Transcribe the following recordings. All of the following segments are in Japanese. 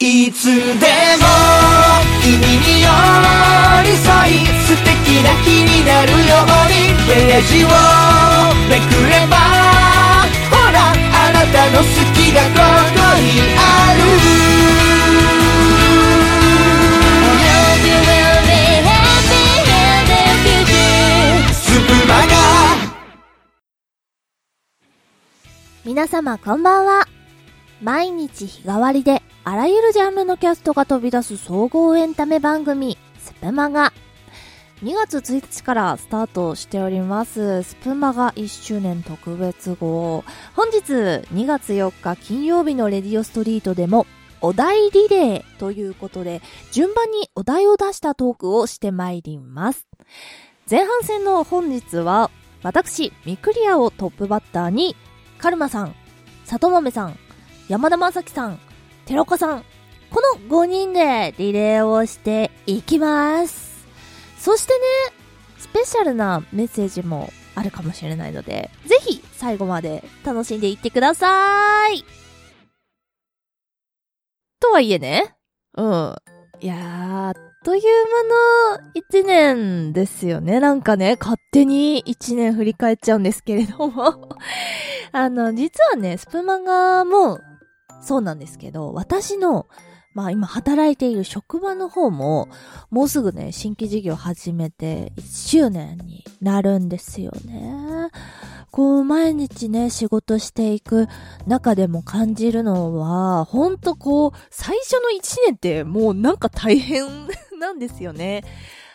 いつでも君に寄り添い素敵な日になるようにページをめくればほらあなたの好きがここにある皆様こんばんは。毎日日替わりであらゆるジャンルのキャストが飛び出す総合エンタメ番組、スプマガ。2月1日からスタートしております、スプマガ1周年特別号。本日2月4日金曜日のレディオストリートでもお題リレーということで、順番にお題を出したトークをしてまいります。前半戦の本日は、私、ミクリアをトップバッターに、カルマさん、里豆さん、山田正樹さん、寺岡さん、この5人でリレーをしていきます。そしてね、スペシャルなメッセージもあるかもしれないので、ぜひ最後まで楽しんでいってください。とはいえね、うん。いやー、あっという間の一年ですよね。なんかね、勝手に一年振り返っちゃうんですけれども。あの、実はね、スプマガもそうなんですけど、私の、まあ今働いている職場の方も、もうすぐね、新規事業始めて1周年になるんですよね。こう、毎日ね、仕事していく中でも感じるのは、ほんとこう、最初の1年ってもうなんか大変なんですよね。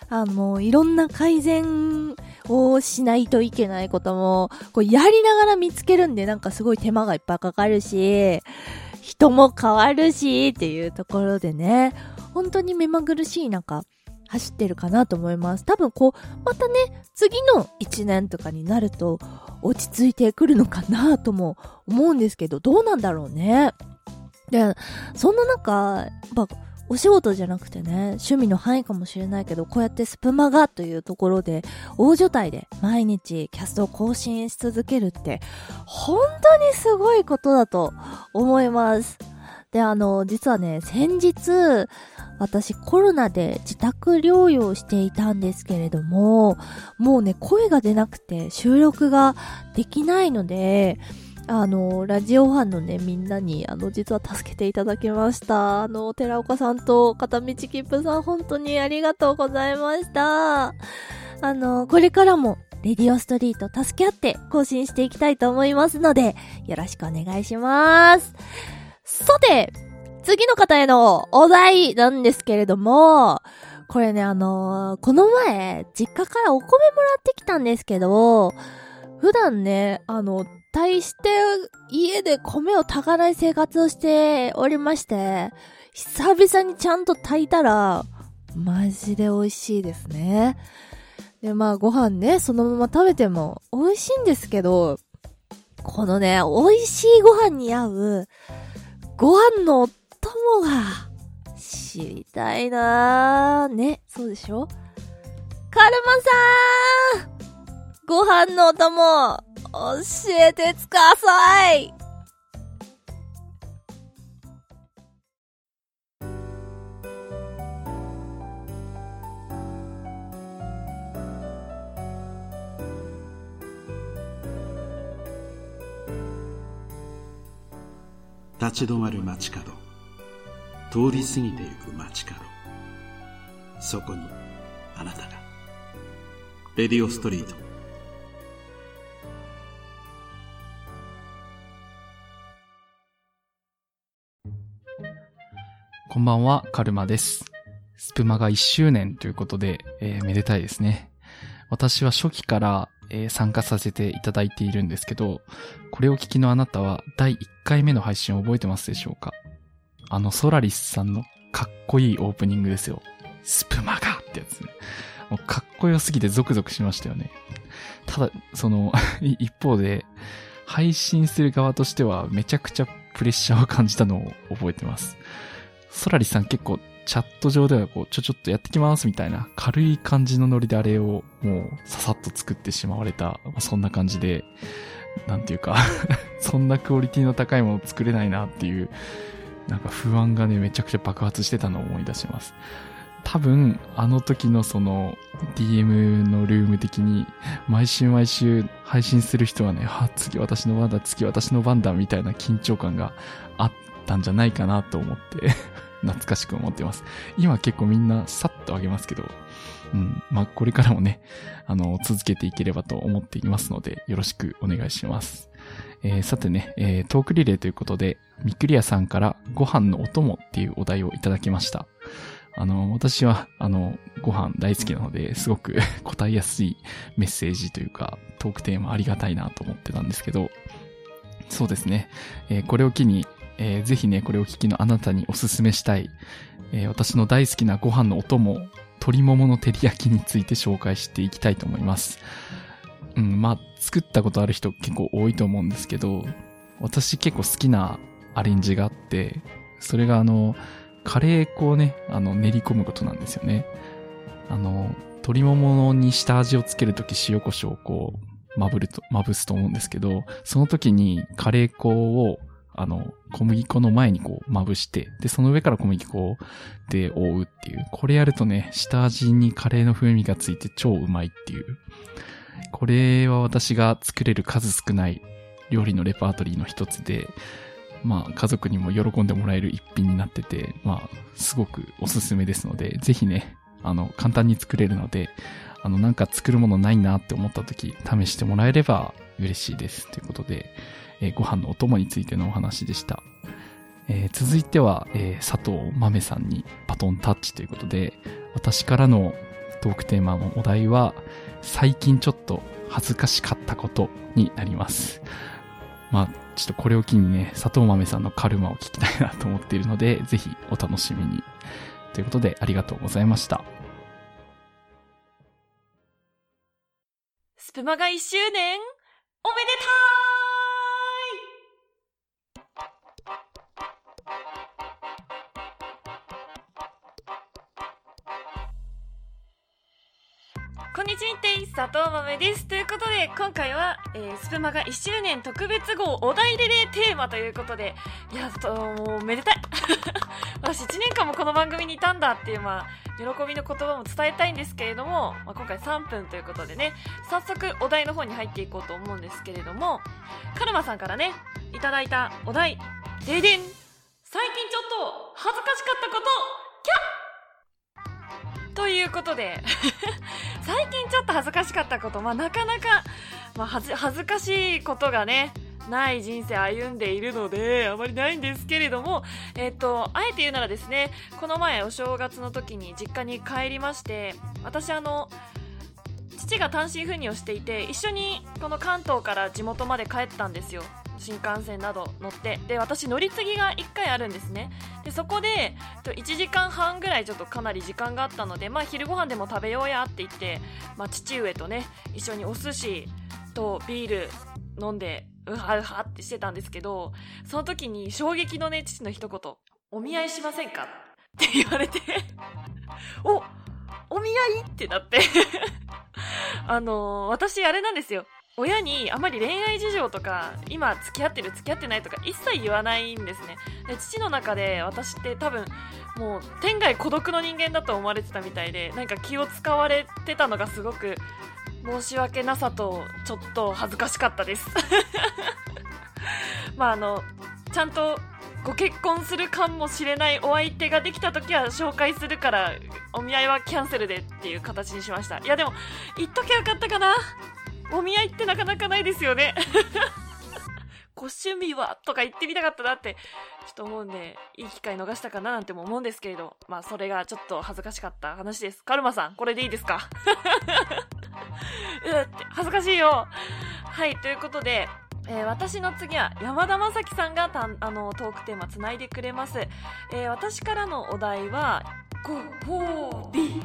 あの、いろんな改善をしないといけないことも、こう、やりながら見つけるんで、なんかすごい手間がいっぱいかかるし、人も変わるし、っていうところでね、本当に目まぐるしい中、走ってるかなと思います。多分こう、またね、次の1年とかになると、落ち着いてくるのかなとも思うんですけど、どうなんだろうね。で、そんな中、やっぱ、お仕事じゃなくてね、趣味の範囲かもしれないけど、こうやってスプマガというところで、大所帯で毎日キャストを更新し続けるって、本当にすごいことだと思います。で、あの、実はね、先日、私コロナで自宅療養していたんですけれども、もうね、声が出なくて収録ができないので、あの、ラジオファンのね、みんなに、あの、実は助けていただきました。あの、寺岡さんと片道切符さん、本当にありがとうございました。あの、これからも、レディオストリート助け合って更新していきたいと思いますので、よろしくお願いします。さて、次の方へのお題なんですけれども、これね、あのこの前、実家からお米もらってきたんですけど、普段ね、あの、大して家で米を炊かない生活をしておりまして、久々にちゃんと炊いたら、マジで美味しいですね。で、まあご飯ね、そのまま食べても美味しいんですけど、このね、美味しいご飯に合う、ご飯のお供が、知りたいなー。ね、そうでしょ？カルマさーん！ご飯のお供、教えてください。立ち止まる街角通り過ぎてゆく街角。そこにあなたが。レディオストリート。こんばんは、カルマです。スプマが1周年ということで、えーめでたいですね。私は初期から、えー参加させていただいているんですけど、これを聞きのあなたは第1回目の配信を覚えてますでしょうか？あのソラリスさんのかっこいいオープニングですよ。スプマガってやつね。もうかっこよすぎてゾクゾクしましたよね。ただ、その、一方で、配信する側としてはめちゃくちゃプレッシャーを感じたのを覚えてます。ソラリさん結構チャット上ではこう、ちょちょっとやってきますみたいな軽い感じのノリであれをもうささっと作ってしまわれた、まあそんな感じで、なんていうか そんなクオリティの高いもの作れないなっていうなんか不安がね、めちゃくちゃ爆発してたのを思い出します。多分、あの時のその DM のルーム的に、毎週毎週配信する人はね、は、次私の番だ、次私の番だ、みたいな緊張感があってたんじゃないかなと思って、懐かしく思ってます。今結構みんなさっとあげますけど、うん、まあ、これからもね、あの、続けていければと思っていますので、よろしくお願いします。えーさてね、えートークリレーということで、ミクリアさんからご飯のお供っていうお題をいただきました。あの、私は、あの、ご飯大好きなので、すごく 答えやすいメッセージというか、トークテーマありがたいなと思ってたんですけど、そうですね、えーこれを機に、えーぜひね、これを聞きのあなたにおすすめしたい、えー私の大好きなご飯のお供、鶏ももの照り焼きについて紹介していきたいと思います。うん、まあ、作ったことある人結構多いと思うんですけど、私結構好きなアレンジがあって、それがあの、カレー粉をね、あの、練り込むことなんですよね。あの、鶏ももに下味をつけるとき塩コショウをこう、まぶると、まぶすと思うんですけど、その時にカレー粉を、あの、小麦粉の前にこう、まぶして、で、その上から小麦粉で覆うっていう。これやるとね、下味にカレーの風味がついて超うまいっていう。これは私が作れる数少ない料理のレパートリーの一つで、まあ家族にも喜んでもらえる一品になってて、まあすごくおすすめですので、ぜひね、あの簡単に作れるので、あのなんか作るものないなって思った時試してもらえれば嬉しいです。ということで、えーご飯のお供についてのお話でした。えー続いては、えー佐藤豆さんにバトンタッチということで、私からのトークテーマのお題は、最近ちょっと恥ずかしかったことになります。まあ、ちょっとこれを機にね、佐藤豆さんのカルマを聞きたいなと思っているので、ぜひお楽しみに。ということで、ありがとうございました。スプマが1周年おめでたこんにちは。てい佐藤豆です。ということで、今回は、えースプマが1周年特別号お題リレーテーマということで、いや、ともうめでたい。私1年間もこの番組にいたんだっていう、まあ、喜びの言葉も伝えたいんですけれども、まあ、今回3分ということでね、早速お題の方に入っていこうと思うんですけれども、カルマさんからね、いただいたお題、ででん最近ちょっと恥ずかしかったこと、キャッということで、最近ちょっと恥ずかしかったこと、まあなかなか、まあ恥ず恥ずかしいことがね、ない人生歩んでいるので、あまりないんですけれども、えっと、あえて言うならですね、この前お正月の時に実家に帰りまして、私あの、父が単身赴任をしていて、一緒にこの関東から地元まで帰ったんですよ。新幹線など乗って。で、私乗り継ぎが1回あるんですね。で、そこで、1時間半ぐらいちょっとかなり時間があったので、まあ昼ご飯でも食べようやって言って、まあ父上とね、一緒にお寿司とビール飲んで、うはうはってしてたんですけど、その時に衝撃のね、父の一言、お見合いしませんか？って言われて、おお見合い？ってなって、あのー私あれなんですよ。親にあまり恋愛事情とか、今付き合ってる付き合ってないとか一切言わないんですね。で父の中で私って多分、もう天涯孤独の人間だと思われてたみたいで、なんか気を使われてたのがすごく申し訳なさと、ちょっと恥ずかしかったです。まああの、ちゃんとご結婚するかもしれないお相手ができた時は紹介するから、お見合いはキャンセルでっていう形にしました。いやでも、言っときゃよかったかな。お見合いってなかなかないですよね。ご趣味はとか言ってみたかったなって、ちょっと思うんで、いい機会逃したかななんても思うんですけれど、まあそれがちょっと恥ずかしかった話です。カルマさん、これでいいですか？うって、恥ずかしいよ。はい、ということで、えー私の次は山田正樹さんがたんあのトークテーマつないでくれます、えー私からのお題はご褒美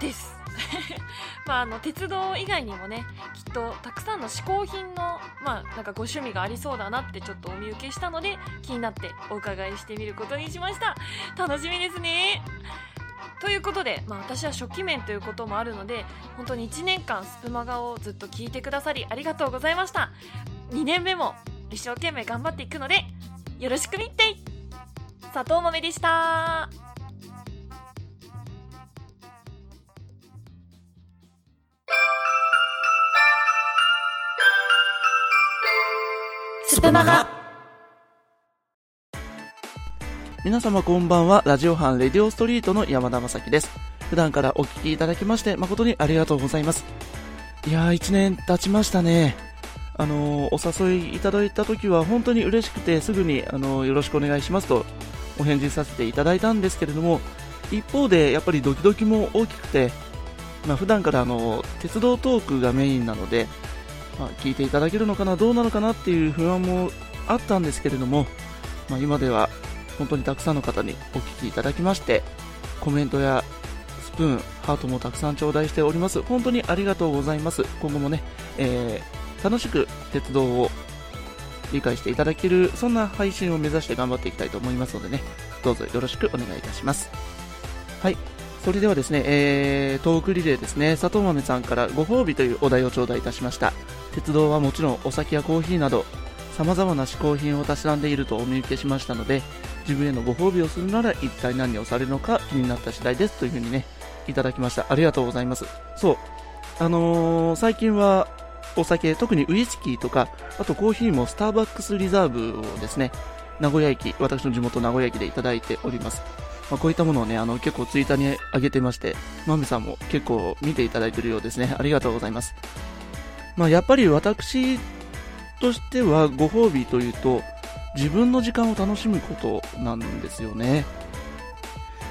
です まああの鉄道以外にもねきっとたくさんの嗜好品のまあなんかご趣味がありそうだなってちょっとお見受けしたので気になってお伺いしてみることにしました。楽しみですね。ということで、まあ、私は初期面ということもあるので本当に1年間スプマガをずっと聞いてくださりありがとうございました。2年目も一生懸命頑張っていくのでよろしくみてい。佐藤豆でした。スプマガ皆様こんばんは、ラジオ班レディオストリートの山田正樹です。普段からお聞きいただきまして誠にありがとうございます。いやー、一年経ちましたね。あのー、お誘いいただいた時は本当に嬉しくてすぐに、あのー、よろしくお願いしますとお返事させていただいたんですけれども、一方でやっぱりドキドキも大きくて、まあ、普段からあの鉄道トークがメインなので、まあ、聞いていただけるのかな、どうなのかなっていう不安もあったんですけれども、まあ、今では本当にたくさんの方にお聞きいただきましてコメントやスプーン、ハートもたくさん頂戴しております。本当にありがとうございます。今後もね、えー、楽しく鉄道を理解していただけるそんな配信を目指して頑張っていきたいと思いますのでねどうぞよろしくお願いいたします。はい。それではですね、えー、トークリレーですね。佐藤豆さんからご褒美というお題を頂戴いたしました。鉄道はもちろんお酒やコーヒーなど様々な嗜好品をたしなんでいるとお見受けしましたので自分へのご褒美をするなら一体何をされるのか気になった次第ですというふうにねいただきましたありがとうございますそうあのー、最近はお酒特にウイスキーとかあとコーヒーもスターバックスリザーブをですね名古屋駅私の地元名古屋駅でいただいておりますまあ、こういったものをね、あの、結構ツイッターに上げてまして、まめさんも結構見ていただいているようですね。ありがとうございます。まあ、やっぱり私としてはご褒美というと、自分の時間を楽しむことなんですよね。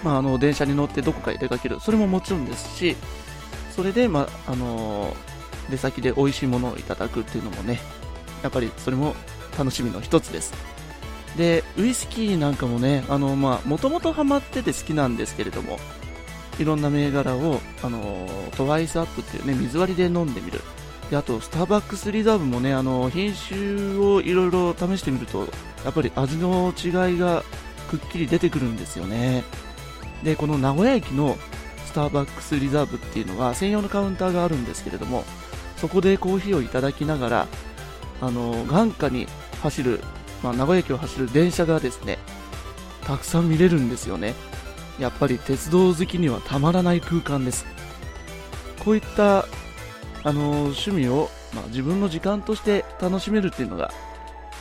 まあ、あの電車に乗ってどこかへ出かける、それももちろんですし、それで、まあ、あの出先で美味しいものをいただくっていうのもね、やっぱりそれも楽しみの一つです。で、ウイスキーなんかもね、もともとハマってて好きなんですけれども、いろんな銘柄を、あのトワイスアップっていうね、水割りで飲んでみる。であとスターバックスリザーブもねあの品種をいろいろ試してみるとやっぱり味の違いがくっきり出てくるんですよね。でこの名古屋駅のスターバックスリザーブっていうのは専用のカウンターがあるんですけれどもそこでコーヒーをいただきながらあの眼下に走る、まあ、名古屋駅を走る電車がですねたくさん見れるんですよね。やっぱり鉄道好きにはたまらない空間です。こういったあの趣味を、まあ、自分の時間として楽しめるっていうのが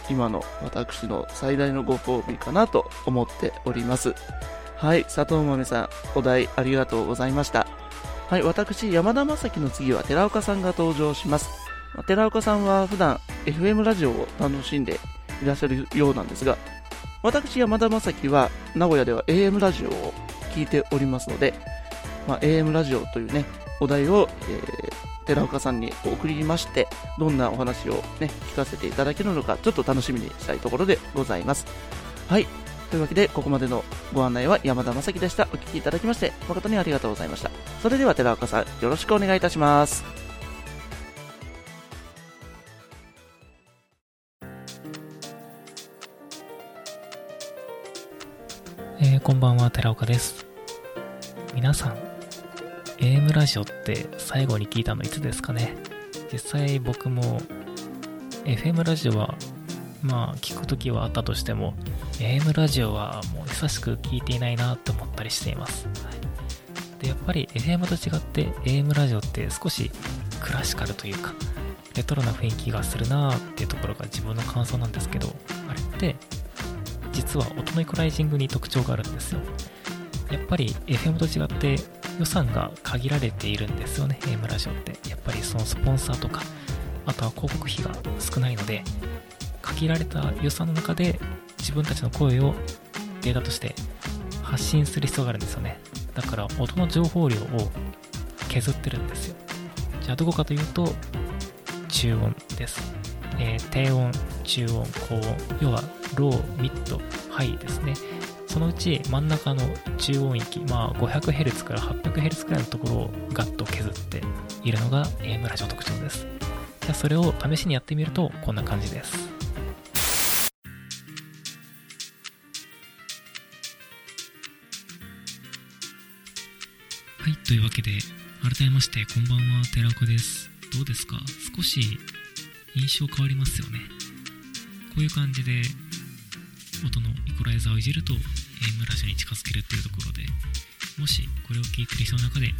今の私の最大のご褒美かなと思っております。はい佐藤豆さんお題ありがとうございました。はい私山田正樹の次は寺岡さんが登場します。寺岡さんは普段 FM ラジオを楽しんでいらっしゃるようなんですが私山田正樹は名古屋では AM ラジオを聞いておりますので、まあ、AM ラジオというねお題を、えー寺岡さんに送りまして、どんなお話をね、聞かせていただけるのか、ちょっと楽しみにしたいところでございます。はい。というわけで、ここまでのご案内は山田正樹でした。お聞きいただきまして、誠にありがとうございました。それでは寺岡さん、よろしくお願いいたします。えー、こんばんは、寺岡です。皆さん、AM ラジオって最後に聞いたのいつですかね？実際僕も FM ラジオはまあ聞く時はあったとしても AM ラジオはもう久しく聞いていないなって思ったりしています、でやっぱり FM と違って AM ラジオって少しクラシカルというかレトロな雰囲気がするなーっていうところが自分の感想なんですけどあれって実は音のイコライジングに特徴があるんですよ。やっぱり FM と違って予算が限られているんですよね、AM ラジオって。やっぱりそのスポンサーとか、あとは広告費が少ないので、限られた予算の中で自分たちの声をデータとして発信する必要があるんですよね。だから音の情報量を削ってるんですよ。じゃあどこかというと、中音です。えー、低音、中音、高音、要はロー、ミッド、ハイですね。そのうち真ん中の中音域、まあ、500Hz から 800Hz くらいのところをガッと削っているのが AM ラジオ特徴です。じゃあそれを試しにやってみるとこんな感じです。はい、というわけで改めましてこんばんは寺岡です。どうですか？少し印象変わりますよね。こういう感じで音のイコライザーをいじると AM ラジオに近づけるっていうところでもしこれを聞いてる人の中で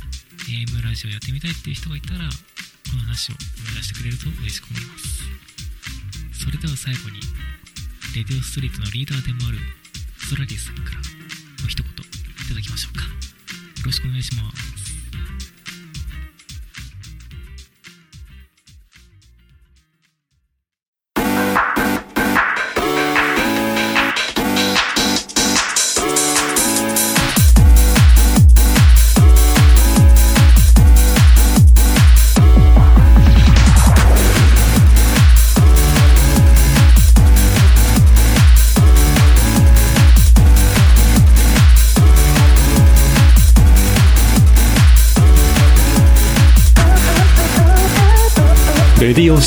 AM ラジオやってみたいっていう人がいたらこの話を思い出してくれると嬉しく思います。それでは最後にレディオストリートのリーダーでもあるソラリスさんからお一言いただきましょうか。よろしくお願いします。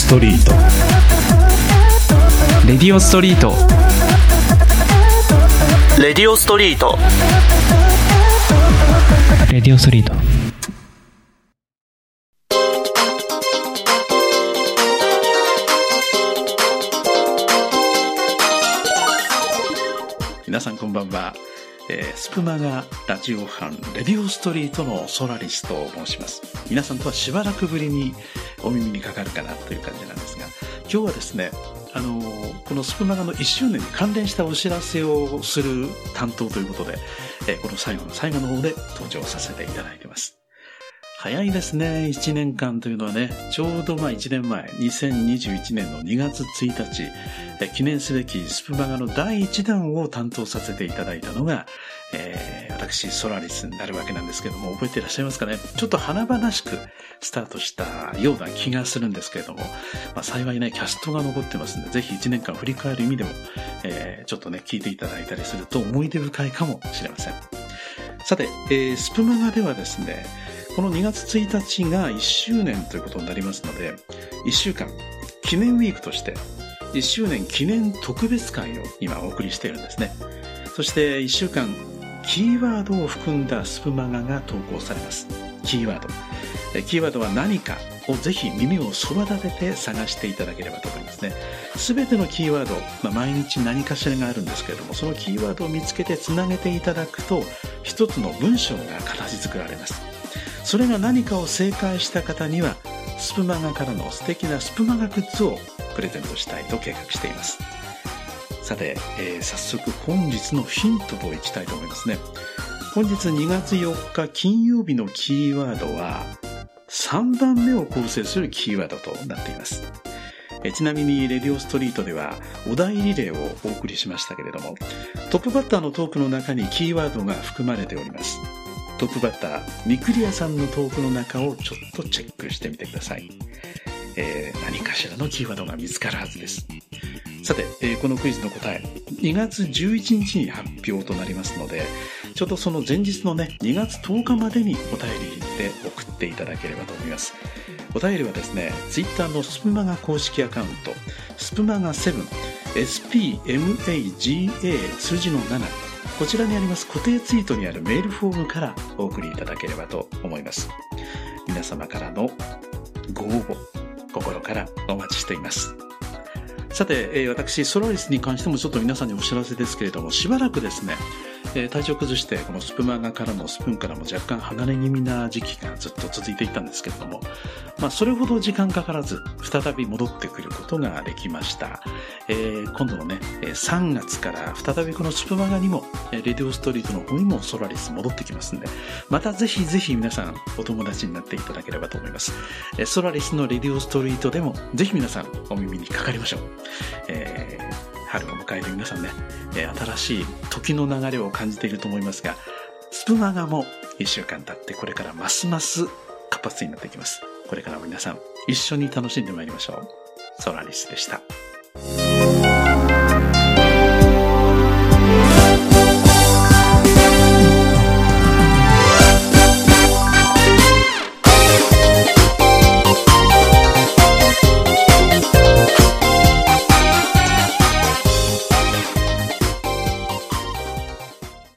ストリートレディオストリート。レディオストリート。レディオストリート皆さんこんばんは、えースプマガラジオ班レディオストリートのソラリスと申します。皆さんとはしばらくぶりにお耳にかかるかなという感じなんですが今日はですねあのーこのスプマガの1周年に関連したお知らせをする担当ということで、えーこの最後の最後の方で登場させていただいてます。早いですね。1年間というのはね、ちょうどまあ1年前、2021年の2月1日、え記念すべきスプマガの第1弾を担当させていただいたのが、えー私、ソラリスになるわけなんですけども、覚えていらっしゃいますかね？ちょっと華々しくスタートしたような気がするんですけれども、まあ、幸いね、キャストが残ってますんで、ぜひ1年間振り返る意味でも、えーちょっとね、聞いていただいたりすると思い出深いかもしれません。さて、えースプマガではですね、この2月1日が1周年ということになりますので、1週間、記念ウィークとして、1周年記念特別会を今お送りしているんですね。そして1週間、キーワードを含んだスプマガが投稿されます。キーワード。キーワードは何かをぜひ耳をそば立てて探していただければと思いますね。すべてのキーワード、まあ、毎日何かしらがあるんですけれども、そのキーワードを見つけてつなげていただくと、一つの文章が形作られます。それが何かを正解した方には、スプマガからの素敵なスプマガグッズをプレゼントしたいと計画しています。さて、えー早速本日のヒントといきたいと思いますね。本日2月4日金曜日のキーワードは、3番目を構成するキーワードとなっています。ちなみに、レディオストリートでは、お題リレーをお送りしましたけれども、トップバッターのトークの中にキーワードが含まれております。トップバッター、ミクリアさんのトークの中をちょっとチェックしてみてください。えー何かしらのキーワードが見つかるはずです。さて、えーこのクイズの答え、2月11日に発表となりますので、ちょうどその前日のね、2月10日までにお便りで送っていただければと思います。お便りはですね、Twitter のスプマガ公式アカウント、スプマガ7、SPMAGA 数字の7、こちらにあります固定ツイートにあるメールフォームからお送りいただければと思います。皆様からのご応募、心からお待ちしています。さて、え私、ソラリスに関してもちょっと皆さんにお知らせですけれども、しばらくですね、えー体調崩して、このスプマガからもスプーンからも若干離れ気味な時期がずっと続いていたんですけれども、まあ、それほど時間かからず、再び戻ってくることができました。えー今度のね、3月から再びこのスプマガにも、レディオストリートの方にもソラリス戻ってきますんで、またぜひぜひ皆さんお友達になっていただければと思います。ソラリスのレディオストリートでもぜひ皆さんお耳にかかりましょう。えー春を迎えて皆さんね、えー新しい時の流れを感じていると思いますが、スプマガも1週間経ってこれからますます活発になっていきます。これからも皆さん一緒に楽しんでまいりましょう。ソラリスでした。